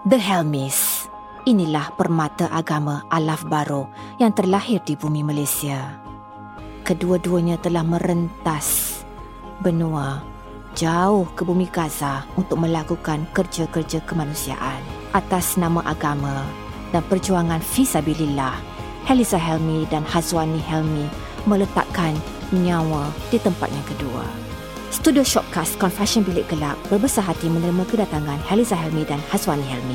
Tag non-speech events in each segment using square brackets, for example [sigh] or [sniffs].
The Helmis. Inilah permata agama Alaf Baro yang terlahir di bumi Malaysia. Kedua-duanya telah merentas benua jauh ke bumi Gaza untuk melakukan kerja-kerja kemanusiaan atas nama agama dan perjuangan fisabilillah. Helisa Helmi dan Hazwani Helmi meletakkan nyawa di tempat yang kedua. Studio Shopcast Confession Bilik Gelap berbesar hati menerima kedatangan Heliza Helmi dan Haswani Helmi.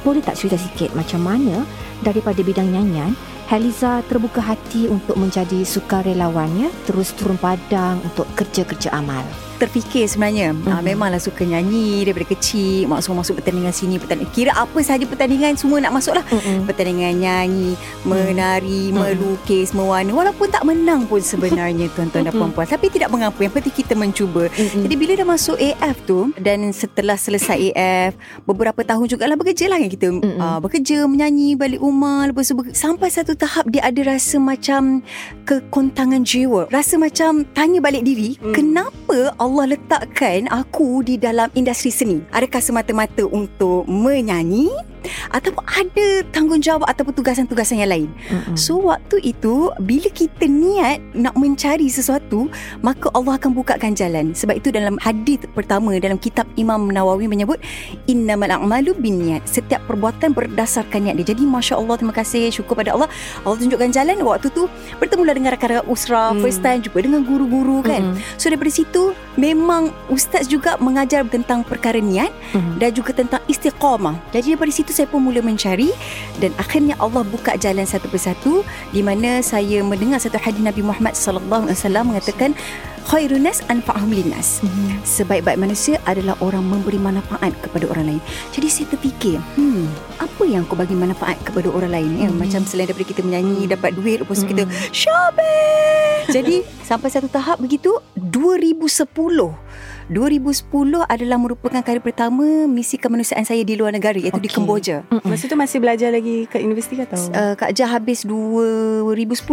Boleh tak cerita sikit macam mana daripada bidang nyanyian, Heliza terbuka hati untuk menjadi sukarelawannya terus turun padang untuk kerja-kerja amal terfikir sebenarnya mm-hmm. uh, memanglah suka nyanyi daripada kecil mak suruh masuk pertandingan sini pertandingan kira apa sahaja pertandingan semua nak masuk lah mm-hmm. pertandingan nyanyi menari mm-hmm. melukis mewarna walaupun tak menang pun sebenarnya [laughs] tuan-tuan dan puan-puan tapi tidak mengapa yang penting kita mencuba mm-hmm. jadi bila dah masuk AF tu dan setelah selesai AF beberapa tahun jugalah bekerja lah kan kita mm-hmm. uh, bekerja menyanyi balik rumah lepas tu sampai satu tahap dia ada rasa macam kekontangan jiwa rasa macam tanya balik diri mm. kenapa Allah letakkan aku di dalam industri seni? Adakah semata-mata untuk menyanyi ataupun ada tanggungjawab ataupun tugasan-tugasan yang lain. Mm-hmm. So waktu itu bila kita niat nak mencari sesuatu, maka Allah akan bukakan jalan. Sebab itu dalam hadis pertama dalam kitab Imam Nawawi menyebut innamal a'malu binniyat. Setiap perbuatan berdasarkan niat dia. Jadi masya-Allah terima kasih syukur pada Allah. Allah tunjukkan jalan waktu tu bertemulah dengan rakan-rakan usra, mm. first time jumpa dengan guru-guru kan. Mm-hmm. So daripada situ memang ustaz juga mengajar tentang perkara niat mm-hmm. dan juga tentang istiqamah. Jadi daripada situ itu saya pun mula mencari dan akhirnya Allah buka jalan satu persatu di mana saya mendengar satu hadis Nabi Muhammad sallallahu alaihi wasallam mengatakan khairun nas anfa'uhum linnas. Mm-hmm. Sebaik-baik manusia adalah orang memberi manfaat kepada orang lain. Jadi saya terfikir, hmm, apa yang aku bagi manfaat kepada orang lain ya? Mm-hmm. Macam selain daripada kita menyanyi, dapat duit, lepas mm-hmm. kita shopping. [laughs] Jadi sampai satu tahap begitu 2010 2010 adalah merupakan kali pertama misi kemanusiaan saya di luar negara iaitu okay. di Kemboja. Mm-mm. Masa tu masih belajar lagi ke universiti atau? Uh, Kak Jah habis 2010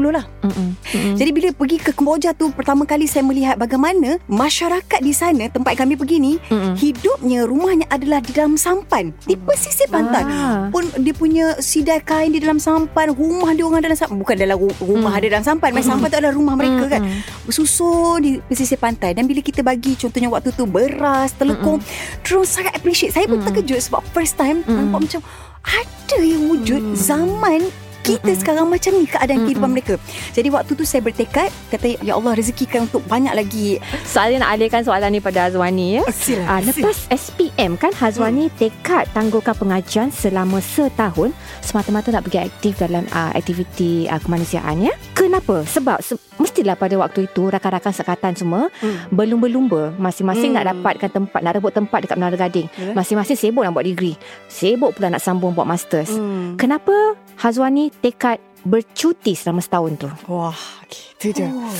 lah. Mm-mm. Mm-mm. Jadi bila pergi ke Kemboja tu pertama kali saya melihat bagaimana masyarakat di sana tempat kami pergi ni Mm-mm. hidupnya rumahnya adalah di dalam sampan di pesisir pantai. Ah. Pun dia punya sidai kain di dalam sampan, rumah dia orang dalam sampan bukan dalam rumah mm. ada dalam sampan, mm. sampan tu adalah rumah mereka mm. kan. Bersusun di pesisir pantai dan bila kita bagi contohnya waktu waktu tu beras, telekung. Mm-mm. Terus sangat appreciate. Saya pun Mm-mm. terkejut sebab first time Mm-mm. nampak macam ada yang wujud Mm-mm. zaman kita Mm-mm. sekarang macam ni keadaan Mm-mm. kehidupan mereka. Jadi waktu tu saya bertekad kata ya Allah rezekikan untuk banyak lagi. Saya nak alihkan soalan ni pada Azwani ya. Oh, sila, uh, lepas SPM kan Hazwani hmm. tekad tangguhkan pengajian selama setahun semata-mata nak pergi aktif dalam uh, aktiviti uh, kemanusiaan ya. Kenapa? Sebab se- mestilah pada waktu itu rakan-rakan sekatan semua hmm. berlumba-lumba masing-masing hmm. nak dapatkan tempat nak rebut tempat dekat Menara Gading. Yeah. Masing-masing sibuk nak buat degree. Sibuk pula nak sambung buat masters. Hmm. Kenapa Hazwani tekad bercuti selama setahun tu? Wah, itu je. Oh,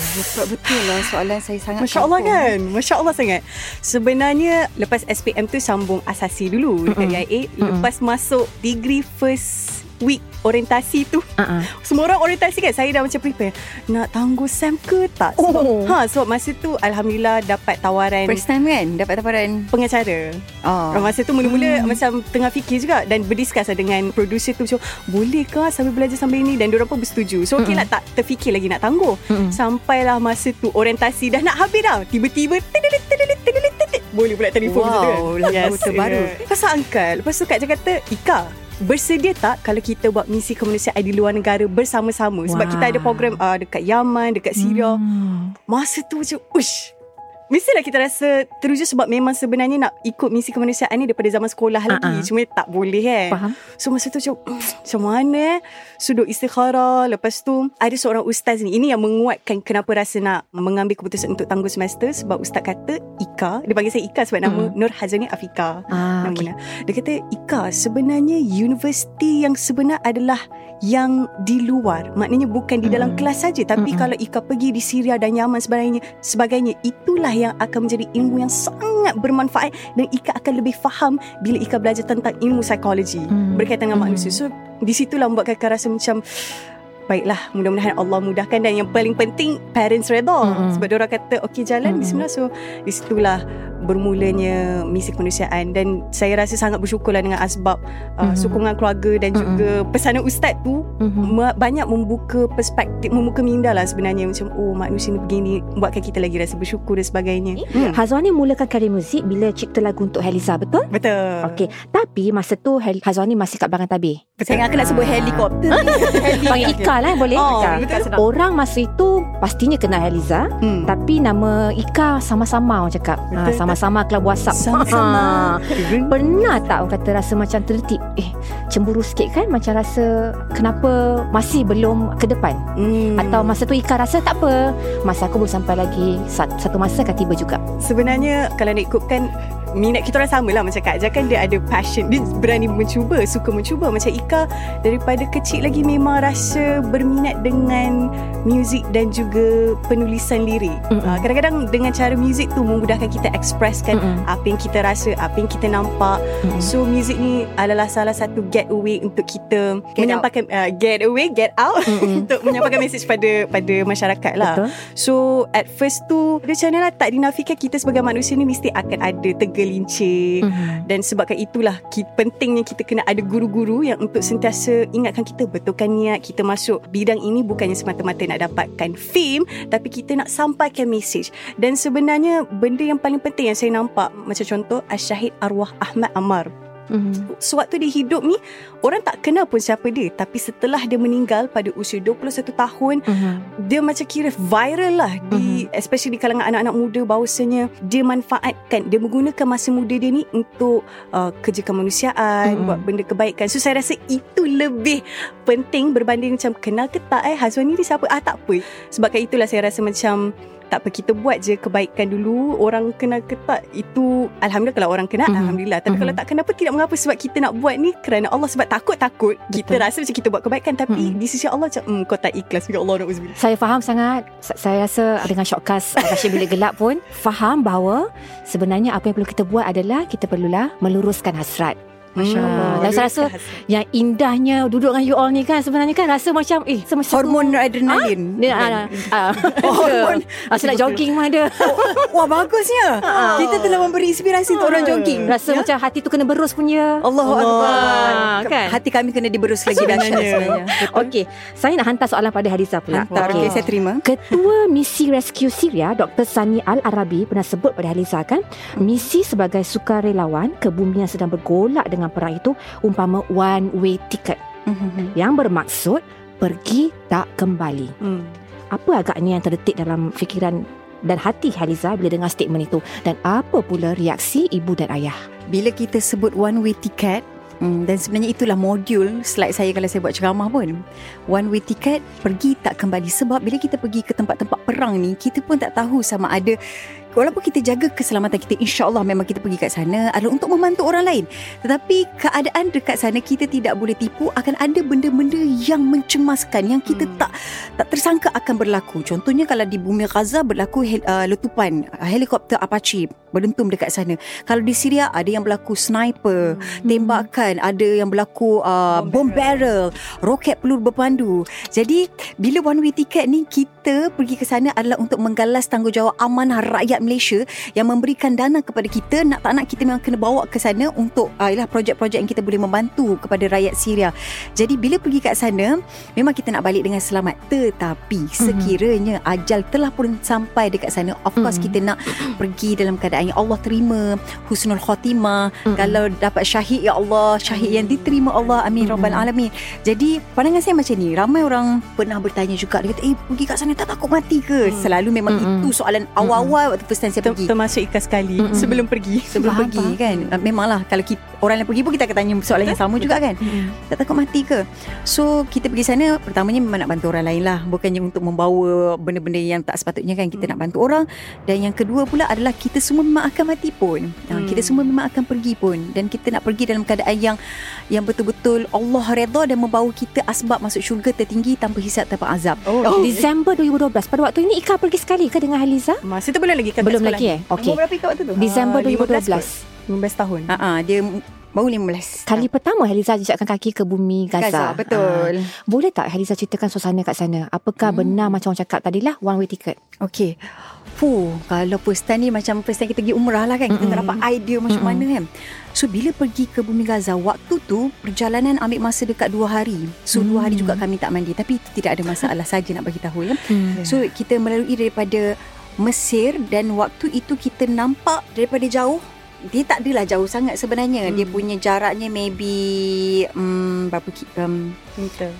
betul lah soalan saya sangat Masya Allah kan? Masya Allah sangat. Sebenarnya lepas SPM tu sambung asasi dulu dekat mm-hmm. Lepas mm-hmm. masuk degree first week orientasi tu. Uh-uh. Semua orang orientasi kan. Saya dah macam prepare. Nak tangguh SEM ke tak? Oh. Ha, so masa tu Alhamdulillah dapat tawaran. First time kan? Dapat tawaran? Pengacara. Oh. Masa tu mula-mula hmm. macam tengah fikir juga. Dan berdiskus lah dengan producer tu. Macam, boleh ke sambil belajar sambil ni? Dan diorang pun bersetuju. So, okey lah tak terfikir lagi nak tangguh. Mm-mm. Sampailah masa tu orientasi dah nak habis dah. Tiba-tiba, boleh pula telefon wow, macam tu kan? Wow, lagu yes, terbaru. Pasal angkat. Lepas tu Kak Jan kata, Ika, bersedia tak kalau kita buat misi kemanusiaan di luar negara bersama-sama sebab Wah. kita ada program uh, dekat Yaman dekat Syria Hmm. masa tu macam ush Mestilah kita rasa teruja sebab memang sebenarnya nak ikut misi kemanusiaan ni daripada zaman sekolah lagi. Uh-uh. Cuma tak boleh eh. Faham? So masa tu macam "Hmm, [sniffs] Macam mana eh Sudut istikharah Lepas tu Ada seorang ustaz ni Ini yang menguatkan Kenapa rasa nak Mengambil keputusan untuk tangguh semester Sebab ustaz kata Ika Dia panggil saya Ika Sebab nama Hmm. Nur Hazani Afika Ah, okay. dia. Kata Ika sebenarnya Universiti yang sebenar adalah Yang di luar Maknanya bukan di dalam Mm. kelas saja Tapi Mm-mm. kalau Ika pergi di Syria dan Yaman sebagainya Sebagainya Itulah yang akan menjadi ilmu yang sangat bermanfaat Dan Ika akan lebih faham Bila Ika belajar tentang ilmu psikologi Hmm. berkaitan dengan Hmm. manusia. So di situlah membuatkan Kak rasa macam baiklah mudah-mudahan Allah mudahkan dan yang paling penting parents redha Mm-mm. sebab dia orang kata okey jalan Mm-mm. bismillah so di situlah bermulanya misi kemanusiaan dan saya rasa sangat bersyukurlah dengan asbab uh, Mm-mm. sokongan keluarga dan Mm-mm. juga pesanan ustaz tu Mhm. ma- banyak membuka perspektif membuka minda lah sebenarnya macam oh manusia ni begini buatkan kita lagi rasa bersyukur dan sebagainya Hmm. Hazwani mulakan karier muzik bila cipta lagu untuk Heliza, betul? betul Okey, tapi masa tu Hel- Hazwani masih kat Bangan Tabir. betul Saya ingat nak sebut helikopter [laughs] ni. Panggil Ika lah boleh? Oh, Ika. betul. Orang masa itu pastinya kenal Heliza, hmm. tapi nama Ika sama-sama orang cakap. Ha, Betul. Sama-sama kelab WhatsApp. Sama-sama. Ha, pernah tak orang kata rasa macam terdetik? Eh, cemburu sikit kan? Macam rasa kenapa masih belum ke depan? Hmm. Atau masa tu Ika rasa tak apa. Masa aku belum sampai lagi sat- satu masa akan tiba juga. Sebenarnya kalau nak ikutkan minat kita orang sama lah macam Kak Ajar kan dia ada passion dia berani mencuba suka mencuba macam Ika daripada kecil lagi memang rasa berminat dengan muzik dan juga penulisan lirik Mm-mm. uh, kadang-kadang dengan cara muzik tu memudahkan kita expresskan Mm-mm. apa yang kita rasa apa yang kita nampak Mm-mm. so muzik ni adalah salah satu getaway untuk kita Get menyampaikan uh, get away get out [laughs] Mm-mm. untuk menyampaikan message pada pada masyarakat lah Betul? So at first tu Dia macam lah Tak dinafikan kita sebagai manusia ni Mesti akan ada tergelincir Mhm. Dan sebabkan itulah Pentingnya kita kena ada guru-guru Yang untuk sentiasa Ingatkan kita Betulkan niat Kita masuk. Bidang ini Bukannya semata-mata nak dapatkan fame Tapi kita nak sampaikan message Dan sebenarnya Benda yang paling penting Yang saya nampak Macam contoh Asyahid Arwah Ahmad Amar Mhm. Sewaktu dia hidup ni Orang tak kenal pun siapa dia Tapi setelah dia meninggal Pada usia 21 tahun Mhm. dia macam kira viral lah di especially di kalangan anak-anak muda bahawasanya dia manfaatkan dia menggunakan masa muda dia ni untuk uh, kerja kemanusiaan Mm-mm. buat benda kebaikan so saya rasa itu lebih penting berbanding macam kenal ke tak eh Hazwan ni siapa ah tak apa sebabkan itulah saya rasa macam tak apa kita buat je kebaikan dulu orang kenal ke tak itu alhamdulillah kalau orang kenal Mhm. alhamdulillah tapi Mhm. kalau tak kenal pun tidak mengapa sebab kita nak buat ni kerana Allah sebab takut-takut kita Betul. rasa macam kita buat kebaikan tapi Mhm. di sisi Allah macam hmm, kau tak ikhlas ya Allah nak Saya faham sangat Sa- Saya rasa dengan shortcast Rasyid Bilik Gelap pun Faham bahawa Sebenarnya apa yang perlu kita buat adalah Kita perlulah meluruskan hasrat Masya Hmm. Dan saya rasa Yang indahnya Duduk dengan you all ni kan Sebenarnya kan Rasa macam Eh sama Hormon adrenalin. dia, ah, ah, [laughs] Hormon. [laughs] Rasa nak jogging pun ada [laughs] Wah bagusnya. Kita telah memberi inspirasi untuk orang jogging. Rasa macam hati tu kena berus punya Allahu Allah. Akbar. kan? Hati kami kena diberus lagi dahsyat sebenarnya. Okey Saya nak hantar soalan pada Hadiza pula Hantar. Okey, saya terima. Ketua Misi Rescue Syria Dr. Sani Al-Arabi pernah sebut pada Haliza kan misi sebagai sukarelawan ke bumi yang sedang bergolak dengan perang itu umpama one way ticket yang bermaksud pergi tak kembali. Hmm. Apa agaknya yang terdetik dalam fikiran dan hati Haliza bila dengar statement itu dan apa pula reaksi ibu dan ayah? Bila kita sebut one way ticket Hmm, dan sebenarnya itulah modul slide saya kalau saya buat ceramah pun. One way ticket pergi tak kembali sebab bila kita pergi ke tempat-tempat perang ni kita pun tak tahu sama ada walaupun kita jaga keselamatan kita insya-Allah memang kita pergi kat sana adalah untuk membantu orang lain. Tetapi keadaan dekat sana kita tidak boleh tipu akan ada benda-benda yang mencemaskan yang kita Hmm. tak tak tersangka akan berlaku. Contohnya kalau di bumi Gaza berlaku hel, uh, letupan uh, helikopter Apache berdentum dekat sana. Kalau di Syria ada yang berlaku sniper, tembakan, ada yang berlaku uh, bom Bom barrel, roket peluru berpandu. Jadi bila one way ticket ni kita pergi ke sana adalah untuk menggalas tanggungjawab amanah rakyat Malaysia yang memberikan dana kepada kita nak tak nak kita memang kena bawa ke sana untuk uh, ialah projek-projek yang kita boleh membantu kepada rakyat Syria. Jadi bila pergi kat sana memang kita nak balik dengan selamat tetapi sekiranya ajal telah pun sampai dekat sana of course Mhm. kita nak pergi dalam keadaan keadaan yang Allah terima husnul khotimah. Mm-mm. kalau dapat syahid ya Allah syahid yang diterima Allah amin Mm-mm. rabbal alamin. Jadi pandangan saya macam ni ramai orang pernah bertanya juga dia kata eh pergi kat sana tak takut mati ke? Mm. selalu memang Mm-mm. itu soalan awal-awal waktu first time saya pergi. termasuk ikhlas sekali Mm-mm. sebelum pergi. sebelum Faham, pergi kan? Uh, memanglah kalau kita, orang yang pergi pun kita akan tanya soalan yang sama juga kan? Tak takut mati ke? So kita pergi sana pertamanya memang nak bantu orang lain lah. Bukannya untuk membawa benda-benda yang tak sepatutnya kan? Kita nak bantu orang. Dan yang kedua pula adalah kita semua memang akan mati pun ha, Hmm. kita semua memang akan pergi pun dan kita nak pergi dalam keadaan yang yang betul-betul Allah redha dan membawa kita asbab masuk syurga tertinggi tanpa hisab tanpa azab Oh, Disember 2012 Pada waktu ini Ika pergi sekali ke dengan Haliza? Masa tu belum lagi kan Belum lagi eh? Okey Umur berapa ikut waktu tu? Disember Ah, 15 kot. 2012 15 tahun. Ha ah, dia baru 15 Kali pertama Haliza jejakkan kaki ke bumi Gaza. Gaza betul Ah, boleh tak Haliza ceritakan suasana kat sana? Apakah Hmm. benar macam orang cakap tadilah one way ticket? Okey. Fuh, kalau first time ni macam first time kita pergi umrah lah kan. Kita tak Mm-mm. dapat idea macam Mm-mm. mana kan. So bila pergi ke Bumi Gaza, waktu tu perjalanan ambil masa dekat dua hari. So dua hari Mm. juga kami tak mandi. Tapi itu tidak ada masalah [laughs] saja nak bagi tahu ya. Hmm. So kita melalui daripada Mesir dan waktu itu kita nampak daripada jauh dia tak adalah jauh sangat sebenarnya. Dia Hmm. punya jaraknya maybe um, berapa ki- um, Meter.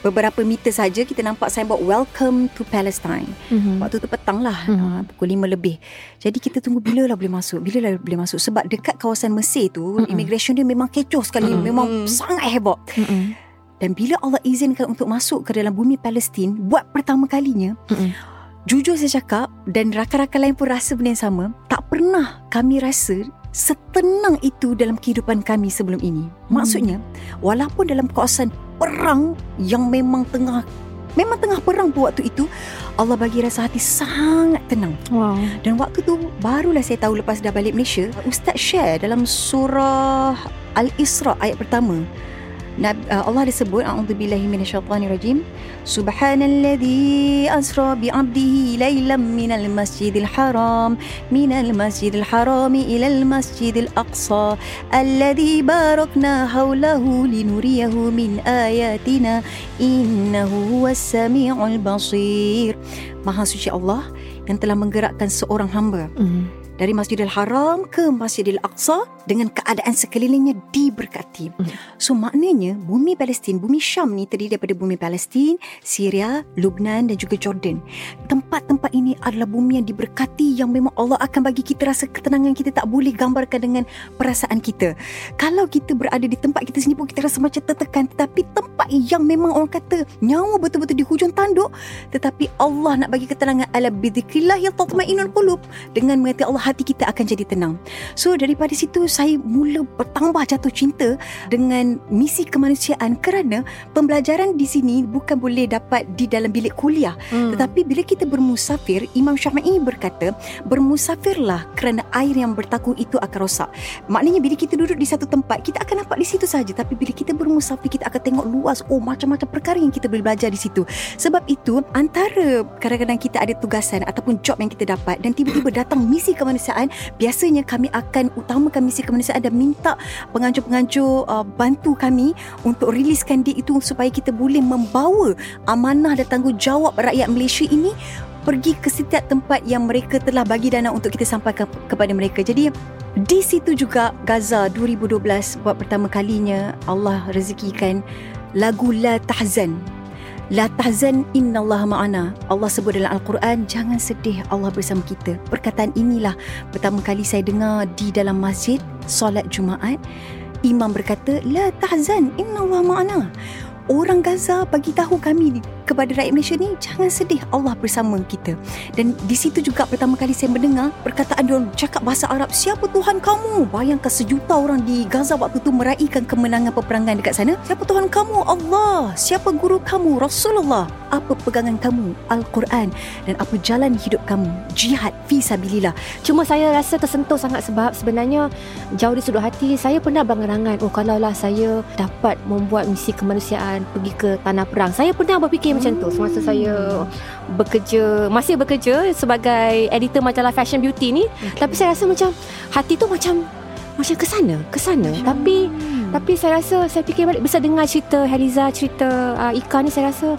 Beberapa meter saja kita nampak signboard welcome to Palestine. Mhm. Waktu tu petang lah Hmm. uh, Pukul 5 lebih Jadi kita tunggu bila lah boleh masuk Bila lah boleh masuk Sebab dekat kawasan Mesir tu Mm-mm. Immigration dia memang kecoh sekali Mm-mm. Memang Mm. sangat heboh Mm-mm. Dan bila Allah izinkan untuk masuk ke dalam bumi Palestin Buat pertama kalinya Mm-mm. Jujur saya cakap Dan rakan-rakan lain pun rasa benda yang sama Tak pernah kami rasa Setenang itu dalam kehidupan kami sebelum ini. Maksudnya Walaupun dalam kawasan perang Yang memang tengah Memang tengah perang pun waktu itu Allah bagi rasa hati sangat tenang. Wow. dan waktu tu barulah saya tahu lepas dah balik Malaysia Ustaz share dalam surah Al-Isra ayat pertama Allah ada sebut a'udzubillahi minasyaitanirrajim subhanalladzi asra bi'abdihi lailam minal masjidil haram minal masjidil haram ilal masjidil aqsa alladzi barakna haulahu linuriyahu min ayatina innahu huwas samiul basir. Maha suci Allah yang telah menggerakkan seorang hamba. Mm. Dari Masjidil Haram ke Masjidil Aqsa dengan keadaan sekelilingnya diberkati. Mm. So maknanya bumi Palestin, bumi Syam ni terdiri daripada bumi Palestin, Syria, Lubnan dan juga Jordan. Tempat-tempat ini adalah bumi yang diberkati yang memang Allah akan bagi kita rasa ketenangan kita tak boleh gambarkan dengan perasaan kita. Kalau kita berada di tempat kita sendiri pun kita rasa macam tertekan tetapi tempat yang memang orang kata nyawa betul-betul di hujung tanduk tetapi Allah nak bagi ketenangan ala bidzikrillah ya tatmainul qulub dengan mengerti Allah hati kita akan jadi tenang. So daripada situ saya mula bertambah jatuh cinta dengan misi kemanusiaan kerana pembelajaran di sini bukan boleh dapat di dalam bilik kuliah Mm. tetapi bila kita bermusafir Imam Syafi'i berkata bermusafirlah kerana air yang bertakung itu akan rosak. Maknanya bila kita duduk di satu tempat kita akan nampak di situ saja tapi bila kita bermusafir kita akan tengok luas oh macam-macam perkara yang kita boleh belajar di situ. Sebab itu antara kadang-kadang kita ada tugasan ataupun job yang kita dapat dan tiba-tiba datang misi kemanusiaan biasanya kami akan utamakan misi kemanusiaan dan minta penganjur-penganjur uh, bantu kami untuk riliskan dia itu supaya kita boleh membawa amanah dan tanggungjawab rakyat Malaysia ini pergi ke setiap tempat yang mereka telah bagi dana untuk kita sampaikan kepada mereka. Jadi di situ juga Gaza 2012 buat pertama kalinya Allah rezekikan lagu La Tahzan. La tahzan innallaha ma'ana. Allah sebut dalam Al-Quran, jangan sedih Allah bersama kita. Perkataan inilah pertama kali saya dengar di dalam masjid solat Jumaat. Imam berkata, La tahzan innallaha ma'ana. Orang Gaza bagi tahu kami kepada rakyat Malaysia ni jangan sedih Allah bersama kita. Dan di situ juga pertama kali saya mendengar perkataan dia cakap bahasa Arab, siapa Tuhan kamu? Bayangkan sejuta orang di Gaza waktu tu meraihkan kemenangan peperangan dekat sana. Siapa Tuhan kamu? Allah. Siapa guru kamu? Rasulullah. Apa pegangan kamu? Al-Quran. Dan apa jalan hidup kamu? Jihad fi sabilillah. Cuma saya rasa tersentuh sangat sebab sebenarnya jauh di sudut hati saya pernah berangan-angan oh kalaulah saya dapat membuat misi kemanusiaan pergi ke tanah perang. Saya pernah berfikir macam tu semasa saya bekerja masih bekerja sebagai editor majalah Fashion Beauty ni okay. tapi saya rasa macam hati tu macam macam ke sana, ke sana. Tapi tapi saya rasa saya fikir balik bisa dengar cerita Heliza, cerita uh, Ika ni saya rasa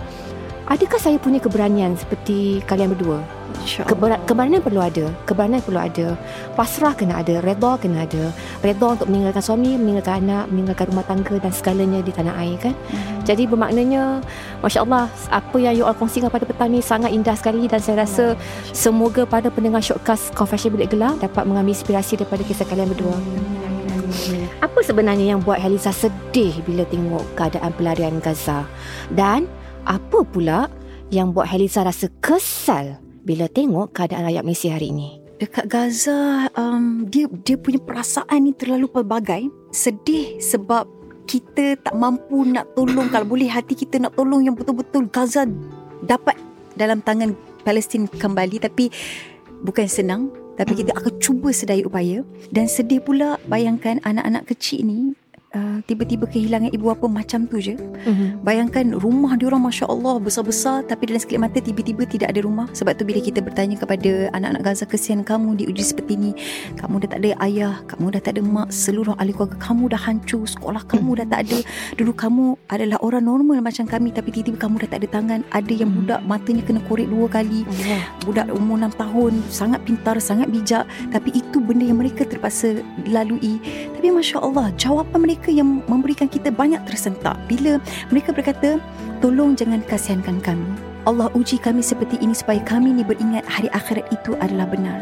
Adakah saya punya keberanian seperti kalian berdua? Keber- keberanian perlu ada Keberanian perlu ada Pasrah kena ada Redha kena ada Redha untuk meninggalkan suami Meninggalkan anak Meninggalkan rumah tangga Dan segalanya di tanah air kan mm-hmm. Jadi bermaknanya Masya Allah Apa yang you all kongsikan pada petang ni Sangat indah sekali Dan saya rasa mm-hmm. Semoga pada pendengar Shortcast Confession Bilik Gelar Dapat mengambil inspirasi Daripada kisah kalian berdua mm-hmm. Apa sebenarnya yang buat Helisa sedih Bila tengok keadaan pelarian Gaza Dan Apa pula yang buat Helisa rasa kesal bila tengok keadaan rakyat Malaysia hari ini? Dekat Gaza, um, dia dia punya perasaan ni terlalu pelbagai. Sedih sebab kita tak mampu nak tolong. Kalau boleh hati kita nak tolong yang betul-betul Gaza dapat dalam tangan Palestin kembali. Tapi bukan senang. Tapi kita akan cuba sedaya upaya. Dan sedih pula bayangkan anak-anak kecil ni uh, tiba-tiba kehilangan ibu bapa macam tu je. Mm-hmm. Bayangkan rumah dia orang masya-Allah besar-besar tapi dalam sekelip mata tiba-tiba tidak ada rumah. Sebab tu bila kita bertanya kepada anak-anak Gaza kesian kamu diuji seperti ini, kamu dah tak ada ayah, kamu dah tak ada mak, seluruh ahli keluarga kamu dah hancur, sekolah kamu dah tak ada. Dulu kamu adalah orang normal macam kami tapi tiba-tiba kamu dah tak ada tangan. Ada yang mm-hmm. budak matanya kena korek dua kali. Mm-hmm. Budak umur 6 tahun, sangat pintar, sangat bijak tapi itu benda yang mereka terpaksa lalui. Tapi masya-Allah, jawapan mereka mereka yang memberikan kita banyak tersentak. Bila mereka berkata tolong jangan kasihankan kami. Allah uji kami seperti ini supaya kami ni beringat hari akhirat itu adalah benar.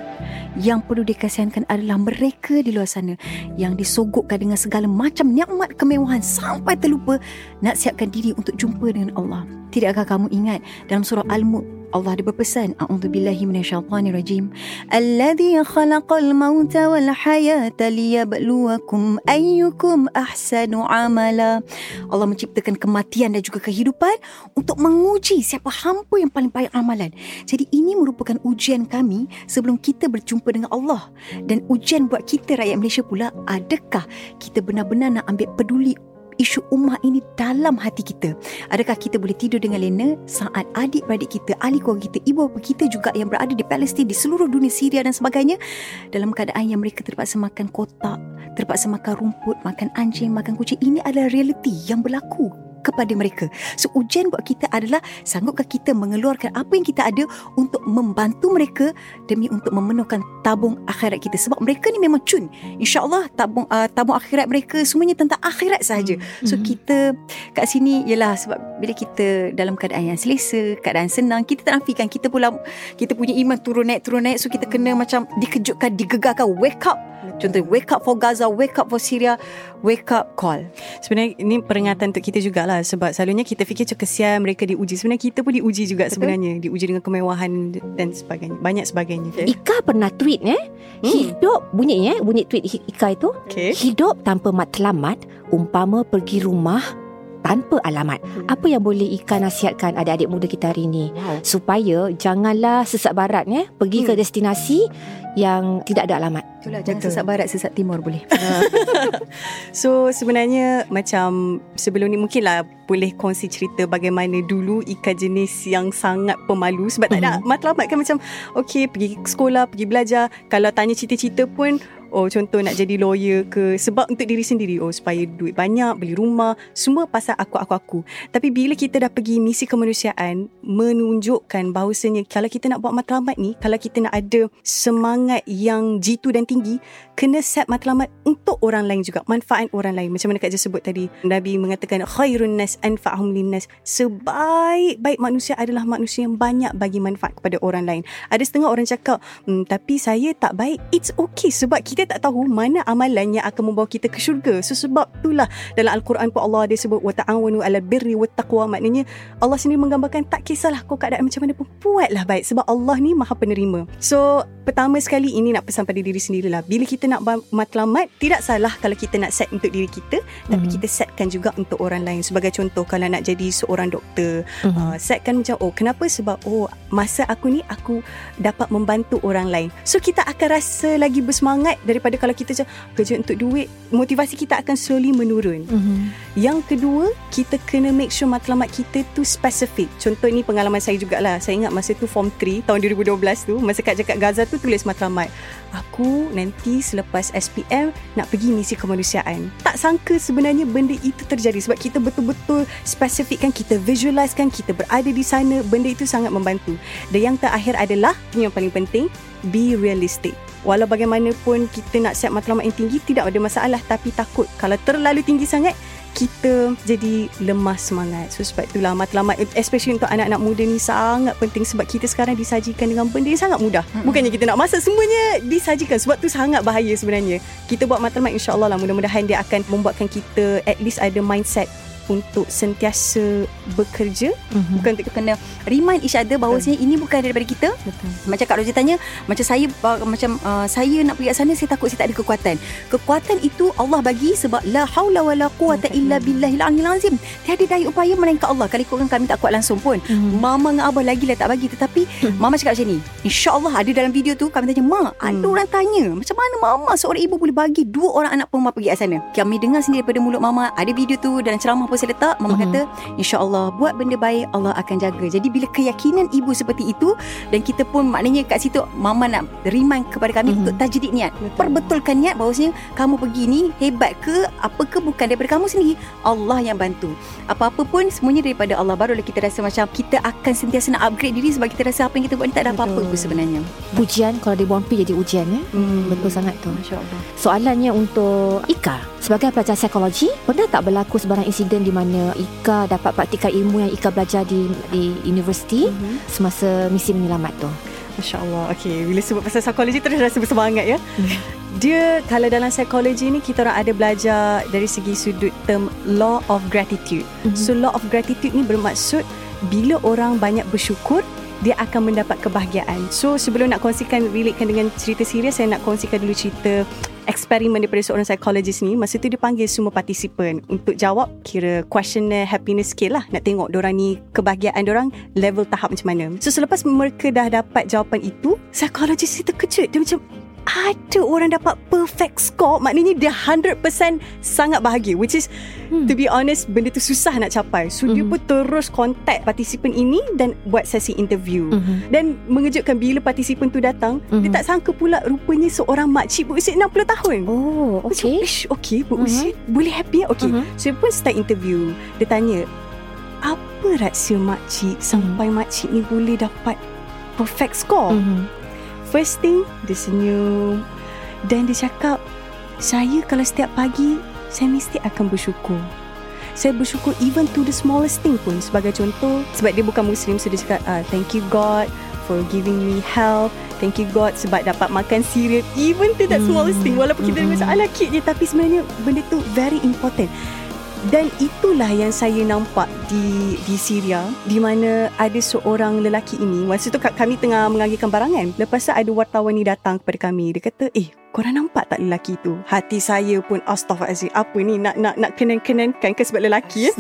Yang perlu dikasihankan adalah mereka di luar sana yang disogokkan dengan segala macam nikmat kemewahan sampai terlupa nak siapkan diri untuk jumpa dengan Allah. Tidakkah kamu ingat dalam surah Al-Mulk Allah ada berpesan A'udhu billahi minasyaitanir rajim Alladhi khalaqal mauta wal hayata liyabluwakum ayyukum ahsanu amala. Allah menciptakan kematian dan juga kehidupan Untuk menguji siapa hampa yang paling baik amalan. Jadi ini merupakan ujian kami Sebelum kita berjumpa dengan Allah. Dan ujian buat kita rakyat Malaysia pula Adakah kita benar-benar nak ambil peduli isu ummah ini dalam hati kita. Adakah kita boleh tidur dengan lena saat adik-beradik kita, ahli keluarga kita, ibu bapa kita juga yang berada di Palestin, di seluruh dunia Syria dan sebagainya dalam keadaan yang mereka terpaksa makan kotak, terpaksa makan rumput, makan anjing, makan kucing. Ini adalah realiti yang berlaku kepada mereka. So ujian buat kita adalah sanggupkah kita mengeluarkan apa yang kita ada untuk membantu mereka demi untuk memenuhkan tabung akhirat kita sebab mereka ni memang cun. Insya-Allah tabung uh, tabung akhirat mereka semuanya tentang akhirat sahaja. So mm-hmm. kita kat sini ialah sebab bila kita dalam keadaan yang selesa, keadaan senang, kita tak nafikan kita pula kita punya iman turun naik turun naik so kita kena macam dikejutkan, digegarkan, wake up Contoh wake up for Gaza, wake up for Syria, wake up call. Sebenarnya ini peringatan untuk kita jugalah sebab selalunya kita fikir cakap kesian mereka diuji. Sebenarnya kita pun diuji juga Betul? sebenarnya. Diuji dengan kemewahan dan sebagainya. Banyak sebagainya. Okay. Ika pernah tweet eh. Hmm. Hidup bunyi eh, bunyi tweet Ika itu. Okay. Hidup tanpa matlamat umpama pergi rumah tanpa alamat. Hmm. Apa yang boleh Ika nasihatkan adik-adik muda kita hari ini wow. supaya janganlah sesat barat ya, pergi hmm. ke destinasi yang tidak ada alamat. Itulah jangan Betul. sesat barat sesat timur boleh. [laughs] [laughs] so sebenarnya macam sebelum ni mungkinlah boleh kongsi cerita bagaimana dulu Ika jenis yang sangat pemalu sebab tak ada hmm. matlamat kan macam okey pergi sekolah, pergi belajar, kalau tanya cita-cita pun Oh contoh nak jadi lawyer ke Sebab untuk diri sendiri Oh supaya duit banyak Beli rumah Semua pasal aku-aku-aku Tapi bila kita dah pergi misi kemanusiaan Menunjukkan bahawasanya Kalau kita nak buat matlamat ni Kalau kita nak ada semangat yang jitu dan tinggi Kena set matlamat untuk orang lain juga Manfaat orang lain. Macam mana Kak Jess sebut tadi Nabi mengatakan Khairun nas anfa'ahum linnas Sebaik-baik manusia adalah manusia yang banyak bagi manfaat kepada orang lain. Ada setengah orang cakap hmm, Tapi saya tak baik It's okay sebab kita kita tak tahu mana amalan yang akan membawa kita ke syurga. So, sebab itulah dalam Al-Quran pun Allah ada sebut wa ta'awanu 'alal birri wat taqwa. Maknanya Allah sendiri menggambarkan tak kisahlah kau keadaan macam mana pun buatlah baik sebab Allah ni Maha penerima. So, pertama sekali ini nak pesan pada diri sendirilah. Bila kita nak matlamat, tidak salah kalau kita nak set untuk diri kita, mm-hmm. tapi mhm. kita setkan juga untuk orang lain. Sebagai contoh kalau nak jadi seorang doktor, mm-hmm. uh, setkan macam oh, kenapa sebab oh, masa aku ni aku dapat membantu orang lain. So, kita akan rasa lagi bersemangat daripada kalau kita kerja untuk duit motivasi kita akan slowly menurun. Mhm. yang kedua kita kena make sure matlamat kita tu spesifik contoh ni pengalaman saya jugalah. Saya ingat masa tu form 3 tahun 2012 tu masa kat Jakat Gaza tu tulis matlamat aku nanti selepas SPM nak pergi misi kemanusiaan. Tak sangka sebenarnya benda itu terjadi sebab kita betul-betul spesifikkan kita visualisekan kita berada di sana benda itu sangat membantu. Dan yang terakhir adalah yang paling penting be realistic walau bagaimanapun kita nak set matlamat yang tinggi tidak ada masalah tapi takut kalau terlalu tinggi sangat kita jadi lemah semangat. So sebab itulah matlamat especially untuk anak-anak muda ni sangat penting sebab kita sekarang disajikan dengan benda yang sangat mudah. Bukannya kita nak masak semuanya disajikan sebab tu sangat bahaya sebenarnya. Kita buat matlamat insya-Allah lah mudah-mudahan dia akan membuatkan kita at least ada mindset untuk sentiasa bekerja. Mhm. bukan untuk kena remind each other bahawa sebenarnya ini bukan daripada kita. Betul. Macam Kak Roja tanya Macam saya uh, Macam uh, saya nak pergi kat sana Saya takut saya tak ada kekuatan. Kekuatan itu Allah bagi Sebab La hawla wa la quwata illa billahil aliyil azim. Tiada daya upaya Melainkan Allah. Kalau ikutkan kami tak kuat langsung pun. Mhm. Mama dengan Abah lagi lah tak bagi. Tetapi Mama cakap macam ni InsyaAllah ada dalam video tu Kami tanya Mak ada Hmm. orang tanya Macam mana Mama seorang ibu boleh bagi Dua orang anak perempuan pergi kat sana? Kami dengar sendiri daripada mulut Mama Ada video tu Dalam ceramah pun saya letak Mama Mhm. kata InsyaAllah Buat benda baik Allah akan jaga Jadi bila keyakinan ibu seperti itu Dan kita pun maknanya kat situ Mama nak remind kepada kami Mhm. Untuk tajdid niat Betul. Perbetulkan niat bahawasanya Kamu pergi ni Hebat ke Apa ke bukan daripada kamu sendiri Allah yang bantu Apa-apa pun Semuanya daripada Allah Barulah kita rasa macam Kita akan sentiasa nak upgrade diri Sebab kita rasa apa yang kita buat ni Tak ada apa-apa Betul. pun sebenarnya Pujian kalau dia bompi jadi ujian ya. Hmm. Betul sangat tu. Soalannya untuk Ika Sebagai pelajar psikologi Pernah tak berlaku sebarang insiden di mana Ika dapat praktikkan ilmu yang Ika belajar di di universiti Mhm. Semasa misi menyelamat tu Masya Allah Okay Bila sebut pasal psikologi Terus rasa bersemangat ya Hmm. Dia Kalau dalam psikologi ni Kita orang ada belajar Dari segi sudut term Law of gratitude Mhm. So law of gratitude ni bermaksud Bila orang banyak bersyukur dia akan mendapat kebahagiaan. So sebelum nak kongsikan relatekan dengan cerita serius saya nak kongsikan dulu cerita eksperimen daripada seorang psikologis ni. Masa tu dia panggil semua partisipan untuk jawab kira questionnaire happiness scale lah. Nak tengok orang ni kebahagiaan orang level tahap macam mana. So selepas mereka dah dapat jawapan itu, psikologis ni terkejut. Dia macam ada orang dapat perfect score maknanya dia 100% sangat bahagia which is Hmm. to be honest benda tu susah nak capai so dia Mhm. pun terus contact partisipan ini dan buat sesi interview Mhm. dan mengejutkan bila partisipan tu datang dia Mhm. tak sangka pula rupanya seorang makcik berusia 60 tahun Oh okay Ish, okay berusia boleh happy okay Mhm. so dia pun start interview dia tanya apa rahsia makcik sampai makcik ni boleh dapat perfect score Mhm. First thing Dia senyum. Dan dia cakap Saya kalau setiap pagi Saya mesti akan bersyukur. Saya bersyukur Even to the smallest thing pun. Sebagai contoh Sebab dia bukan Muslim So dia cakap ah, Thank you God For giving me health. Thank you God Sebab dapat makan cereal Even to that Hmm. smallest thing. Walaupun kita Hmm. macam Alah cute je Tapi sebenarnya Benda tu very important dan itulah yang saya nampak di di Syria di mana ada seorang lelaki ini masa tu kami tengah mengagikan barangan. Lepas tu ada wartawan ni datang kepada kami. Dia kata eh korang nampak tak lelaki tu? Hati saya pun astaghfirullahalazim apa ni? Nak nak nak kenan-kenankan ke sebab lelaki ya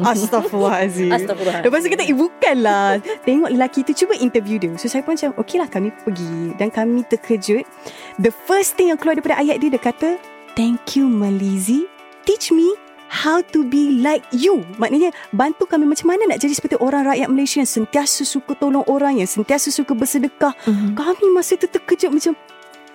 astaghfirullahalazim. Lepas tu kita Eh bukanlah. Tengok lelaki tu Cuba interview dia. So saya pun macam Okay lah kami pergi. Dan kami terkejut. The first thing yang keluar Daripada ayat dia Dia kata Thank you Malizi. Teach me How to be like you. Maknanya Bantu kami macam mana Nak jadi seperti orang rakyat Malaysia Yang sentiasa suka tolong orang Yang sentiasa suka bersedekah. Mhm. Kami masa tu terkejut macam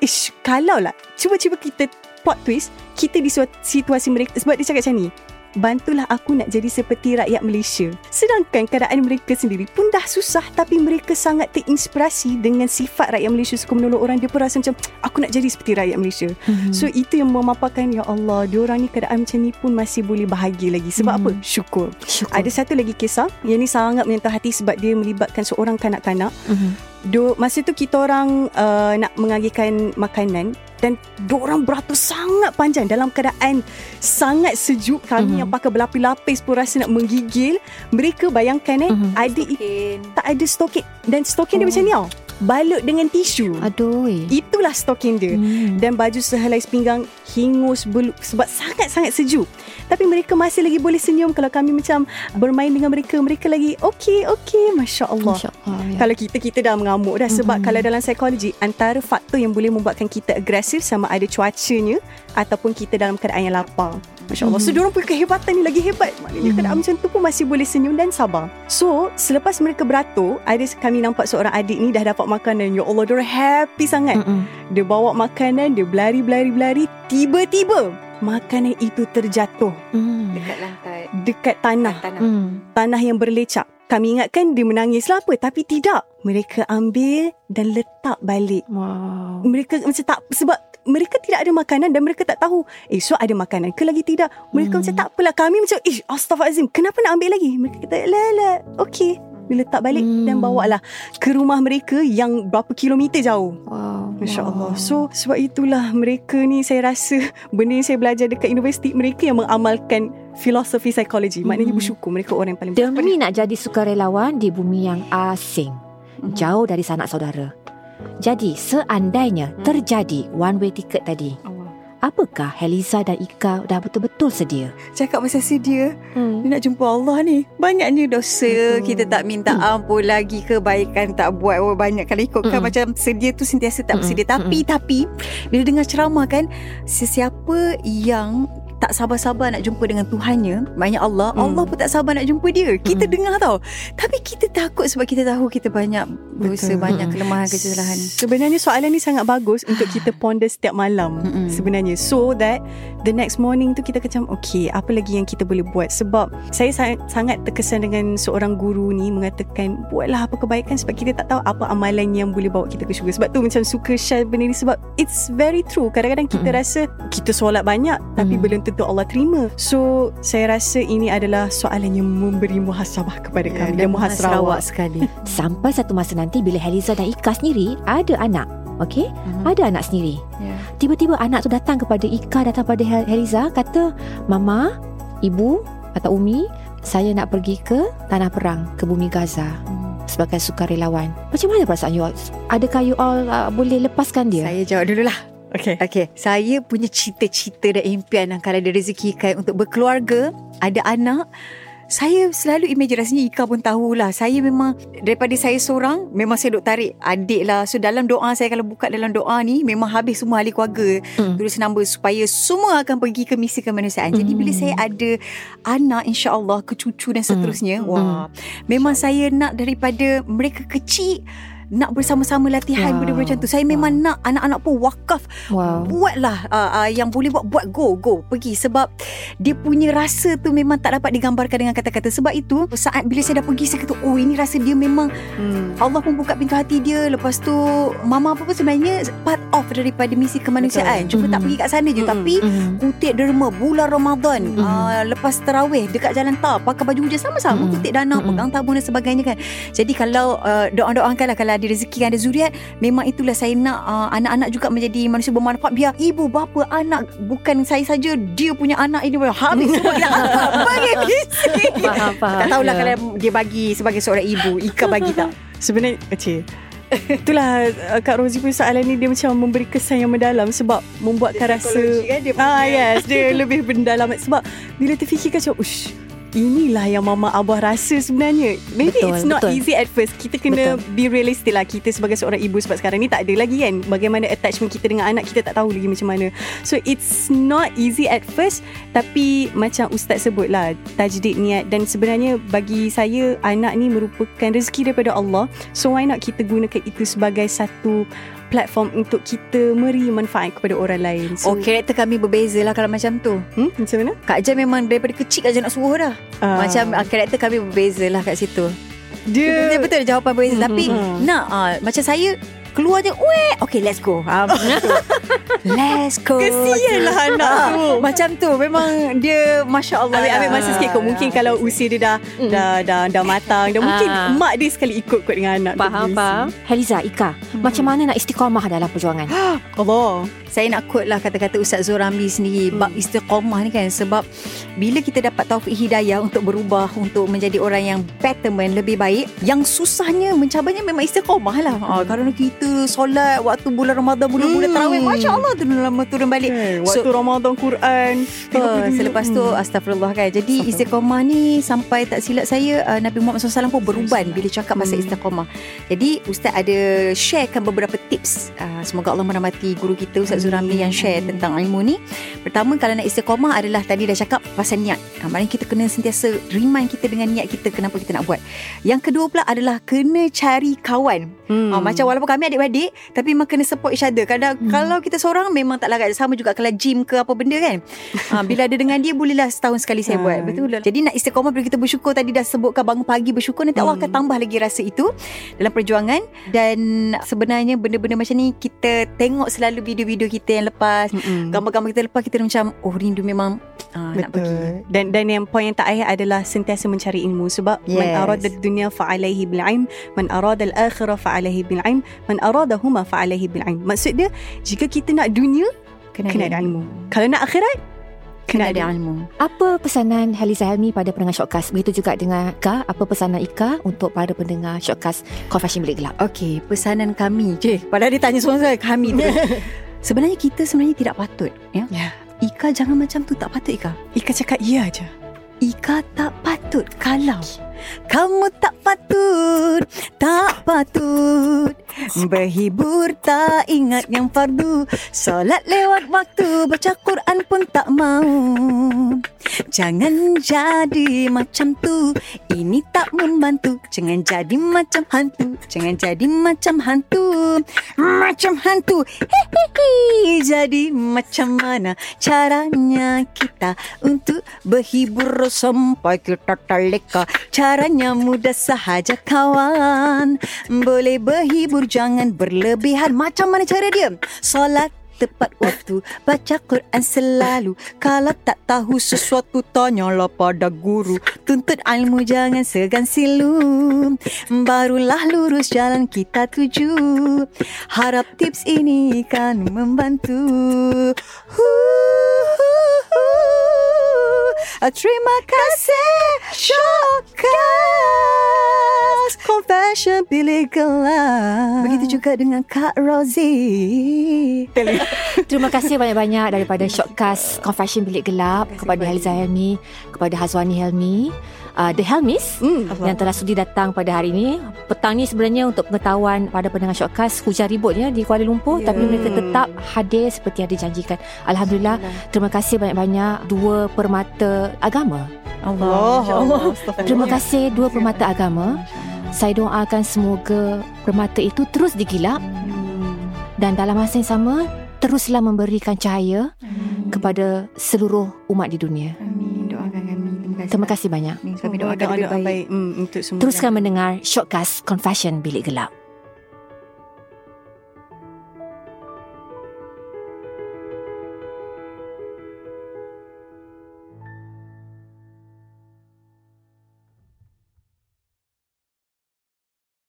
Ish Kalau lah Cuba-cuba kita Plot twist Kita di situasi mereka. Sebab dia cakap macam ni Bantulah aku nak jadi seperti rakyat Malaysia Sedangkan keadaan mereka sendiri pun dah susah Tapi mereka sangat terinspirasi Dengan sifat rakyat Malaysia Suka menolong orang Dia pun rasa macam Aku nak jadi seperti rakyat Malaysia Mhm. So itu yang memaparkan Ya Allah Diorang ni keadaan macam ni pun Masih boleh bahagia lagi Sebab Hmm. apa? Syukur Syukur. Ada satu lagi kisah Yang ni sangat menyentuh hati Sebab dia melibatkan seorang kanak-kanak Mhm. Do, masa tu kita orang uh, nak mengagikan makanan dan orang beratur sangat panjang dalam keadaan sangat sejuk kami Mhm. yang pakai berlapis-lapis pun rasa nak menggigil mereka bayangkan eh Mhm. ada i- tak ada stokin dan stokin dia Oh. macam ni tau balut dengan tisu. Aduh. Itulah stalking dia. Hmm. Dan baju sehelai pinggang hingus belu sebab sangat-sangat sejuk. Tapi mereka masih lagi boleh senyum kalau kami macam bermain dengan mereka. Mereka lagi okey, okey. Masya Allah. Masya Allah. Ya. Kalau kita kita dah mengamuk dah sebab mm-hmm. kalau dalam psikologi antara faktor yang boleh membuatkan kita agresif sama ada cuacanya ataupun kita dalam keadaan yang lapar. Masya Allah. So, diorang punya kehebatan ni lagi hebat. Maknanya keadaan macam tu pun masih boleh senyum dan sabar. So, selepas mereka beratur, ada kami nampak seorang adik ni dah dapat makanan. Ya Allah, diorang happy sangat. Mm-mm. Dia bawa makanan, dia berlari-berlari-berlari. Tiba-tiba, makanan itu terjatuh Hmm. Dekat lantai. dekat tanah. Tanah. Hmm. Tanah yang berlecak. Kami ingatkan dia menangis lah apa. Tapi tidak. Mereka ambil dan letak balik. Wow. Mereka macam tak sebab mereka tidak ada makanan dan mereka tak tahu esok ada makanan ke lagi tidak. Mereka Hmm. macam tak apalah. Kami macam ish astaghfirullahalazim. Kenapa nak ambil lagi? Mereka kata la la. Okey. Dia letak balik Hmm. dan bawa lah ke rumah mereka yang berapa kilometer jauh. Wow. Masya wow. Allah. So sebab itulah mereka ni saya rasa benda yang saya belajar dekat universiti mereka yang mengamalkan filosofi psikologi. Maknanya Hmm. bersyukur mereka orang yang paling Demi nak jadi sukarelawan di bumi yang asing. Mhm. Jauh dari sanak saudara. Jadi seandainya Hmm. terjadi one way ticket tadi. Apakah Heliza dan Ika dah betul-betul sedia? Cakap pasal sedia Hmm. Dia nak jumpa Allah ni Banyaknya dosa Betul. Kita tak minta ampun lagi Kebaikan tak buat oh, Banyak kali ikutkan Mm. Macam sedia tu Sentiasa tak Mm-mm. bersedia Tapi Tapi Bila dengar ceramah kan Sesiapa yang tak sabar-sabar nak jumpa dengan Tuhannya Banyak Allah Mm. Allah pun tak sabar nak jumpa dia Kita Mm. dengar tau Tapi kita takut Sebab kita tahu Kita banyak dosa Betul. Banyak Mm. kelemahan Kesalahan Sebenarnya soalan ni sangat bagus untuk kita ponder setiap malam Mm-mm. sebenarnya. So that the next morning tu kita macam okay, apa lagi yang kita boleh buat? Sebab saya sangat, sangat terkesan dengan seorang guru ni mengatakan buatlah apa kebaikan sebab kita tak tahu apa amalan yang boleh bawa kita ke syurga. Sebab tu macam suka share benda ni sebab it's very true. Kadang-kadang kita Mm-mm. rasa kita solat banyak tapi Mm. belum tentu Allah terima. So saya rasa ini adalah soalan yang memberi muhasabah kepada Ya, kami. dan Yang muhasrawak. sekali [laughs] Sampai satu masa nanti bila Heliza dan Ika sendiri ada anak. Okey? Mhm. Ada anak sendiri. Ya. Tiba-tiba anak tu datang kepada Ika, datang pada Hel- Heliza kata, "Mama, ibu atau Umi, saya nak pergi ke tanah perang, ke bumi Gaza." sebagai sukarelawan. Macam mana perasaan you all? Adakah you all uh, boleh lepaskan dia? Saya jawab dululah Okay. Okay, saya punya cita-cita dan impian dan kalau ada rezeki kan untuk berkeluarga, ada anak, saya selalu imagine rasanya Ika pun tahulah. Saya memang daripada saya seorang, memang saya duk tarik adik lah. So dalam doa saya kalau buka dalam doa ni, memang habis semua ahli keluarga. Hmm. Tulis nama supaya semua akan pergi ke misi kemanusiaan. Jadi bila Hmm. saya ada anak insya-Allah ke cucu dan seterusnya, Hmm. wah. Memang saya nak daripada mereka kecil nak bersama-sama latihan Wow. benda-benda macam tu. Saya memang nak anak-anak pun wakaf Wow. buatlah uh, uh, yang boleh buat buat go go pergi sebab dia punya rasa tu memang tak dapat digambarkan dengan kata-kata sebab itu saat bila saya dah pergi saya kata oh ini rasa dia memang Hmm. Allah pun buka pintu hati dia lepas tu mama apa pun sebenarnya part of daripada misi kemanusiaan cuma tak Mhm. pergi kat sana je Mhm. tapi Hmm. kutip derma bulan Ramadan Mhm. uh, lepas terawih dekat jalan tar pakai baju hujan sama-sama Mhm. kutip dana Mhm. pegang tabung dan sebagainya kan jadi kalau uh, doa-doakan lah kalau ada rezeki ada zuriat memang itulah saya nak uh, anak-anak juga menjadi manusia bermanfaat. Biar ibu bapa anak bukan saya saja dia punya anak ini habis semua kita angkat bagi Faham, faham. tak tahulah Ya. kalau dia bagi sebagai seorang ibu Ika bagi tak? [laughs] Sebenarnya Cik Itulah uh, Kak Rozi punya soalan ni Dia macam memberi kesan yang mendalam Sebab membuatkan rasa kan dia Ah yes Dia lebih mendalam. Sebab Bila terfikirkan macam Ush Inilah yang mama abah rasa sebenarnya. Maybe Betul, it's not betul. easy at first. Kita kena be realistic lah. Kita sebagai seorang ibu Sebab sekarang ni tak ada lagi kan. Bagaimana attachment kita dengan anak Kita tak tahu lagi macam mana. So it's not easy at first. Tapi macam Ustaz sebut lah Tajdid niat. Dan sebenarnya bagi saya Anak ni merupakan rezeki daripada Allah. So why not kita gunakan itu sebagai satu platform untuk kita beri manfaat kepada orang lain. So, Oh karakter kami berbeza lah kalau macam tu Hmm, macam mana? Kak Jan memang daripada kecil Kak Jan nak suruh dah Uh, Macam uh, karakter kami berbeza lah kat situ dia Betul betul jawapan berbeza Hmm, Tapi hmm. nak uh, Macam saya Keluar je Weh Okay let's go ha, [laughs] Let's go Kesian lah anak Ah, tu. Macam tu Memang dia Masya Allah Ambil, ambil masa sikit kot Mungkin kalau usia dia dah Mm. dah, dah, dah matang dah Mungkin Ah. mak dia sekali ikut kot dengan anak tu Faham, berisi. faham. Heliza, Ika, macam mana nak istiqamah dalam perjuangan? [gasps] Allah saya nak quote lah kata-kata Ustaz Zoramli sendiri hmm. bab istiqamah ni kan sebab bila kita dapat taufik hidayah untuk berubah untuk menjadi orang yang betterment lebih baik yang susahnya mencabarnya memang istiqamah lah hmm. ha, kerana kita solat waktu bulan Ramadan bulan-bulan hmm. tarawih Masya Allah tu lama turun balik okay. waktu so, Ramadan Quran uh, selepas tu hmm. astagfirullah kan jadi Sampai. istiqamah ni sampai tak silap saya uh, Nabi Muhammad SAW pun beruban bila cakap pasal hmm. istiqamah jadi Ustaz ada sharekan beberapa tips uh, semoga Allah merahmati guru kita Ustaz Zuramli yang share tentang ilmu ni. Pertama kalau nak istiqamah adalah tadi dah cakap pasal niat. Ha, maknanya kita kena sentiasa remind kita dengan niat kita kenapa kita nak buat. Yang kedua pula adalah kena cari kawan. Hmm. ha, macam walaupun kami adik-adik tapi memang kena support each other. Kadang hmm. kalau kita seorang memang tak larat. Sama juga kalau gym ke apa benda kan. Ha, bila ada dengan dia bolehlah setahun sekali saya buat. Betul jadi nak istiqamah bila kita bersyukur tadi dah sebutkan bangun pagi bersyukur nanti hmm. Allah akan tambah lagi rasa itu dalam perjuangan. Dan sebenarnya benda-benda macam ni kita tengok selalu video-video kita yang lepas hmm. gambar-gambar kita lepas kita macam oh rindu memang uh, nak pergi dan dan yang poin yang tak akhir adalah sentiasa mencari ilmu sebab yes. man arada dunya fa alaihi bil ilm man arada al akhirah fa alaihi bil ilm man arada huma fa alaihi bil ilm maksud dia jika kita nak dunia kena, kena ada ilmu kalau nak akhirat kena, ada ilmu. Apa pesanan Haliza Helmi pada pendengar Shortcast? Begitu juga dengan Ika. Apa pesanan Ika untuk para pendengar Shortcast Confession Bilik Gelap? Okey, pesanan kami. Cik, padahal dia tanya semua kami tu. [laughs] sebenarnya kita sebenarnya tidak patut. Ya? Yeah. Ika jangan macam tu tak patut Ika. Ika cakap iya aja. Ika tak patut kalau kamu tak patut, tak patut Berhibur tak ingat yang fardu Solat lewat waktu, baca Quran pun tak mau Jangan jadi macam tu, ini tak membantu. Jangan jadi macam hantu, jangan jadi macam hantu. Macam hantu, hehehe. Jadi macam mana caranya kita Untuk berhibur sampai kita terleka Caranya mudah sahaja kawan. Boleh berhibur jangan berlebihan. Macam mana cara dia? Solat tepat waktu Baca Quran selalu. Kalau tak tahu sesuatu Tanyalah pada guru. Tuntut ilmu jangan segan silu. Barulah lurus jalan kita tuju. Harap tips ini kan membantu. Terima kasih Showcast Confession pilih gelap Begitu juga dengan Kak Rosie [laughs] Terima kasih banyak-banyak Daripada Showcast Confession Bilik Gelap Kepada Haliza Helmi Kepada Hazwani Helmi uh, The Helmis mm, yang telah sudi datang pada hari ini. Petang ni sebenarnya untuk pengetahuan pada pendengar Shortcast hujan ributnya di Kuala Lumpur yeah. tapi mereka tetap hadir seperti yang dijanjikan. Alhamdulillah. Terima kasih banyak-banyak dua permata agama. Allah. Allah. Terima kasih dua permata agama. Saya doakan semoga permata itu terus digilap dan dalam masa yang sama teruslah memberikan cahaya kepada seluruh umat di dunia. Terima kasih banyak. Kami doakan baik. Hmm, untuk semua Teruskan mendengar Shortcast Confession Bilik Gelap.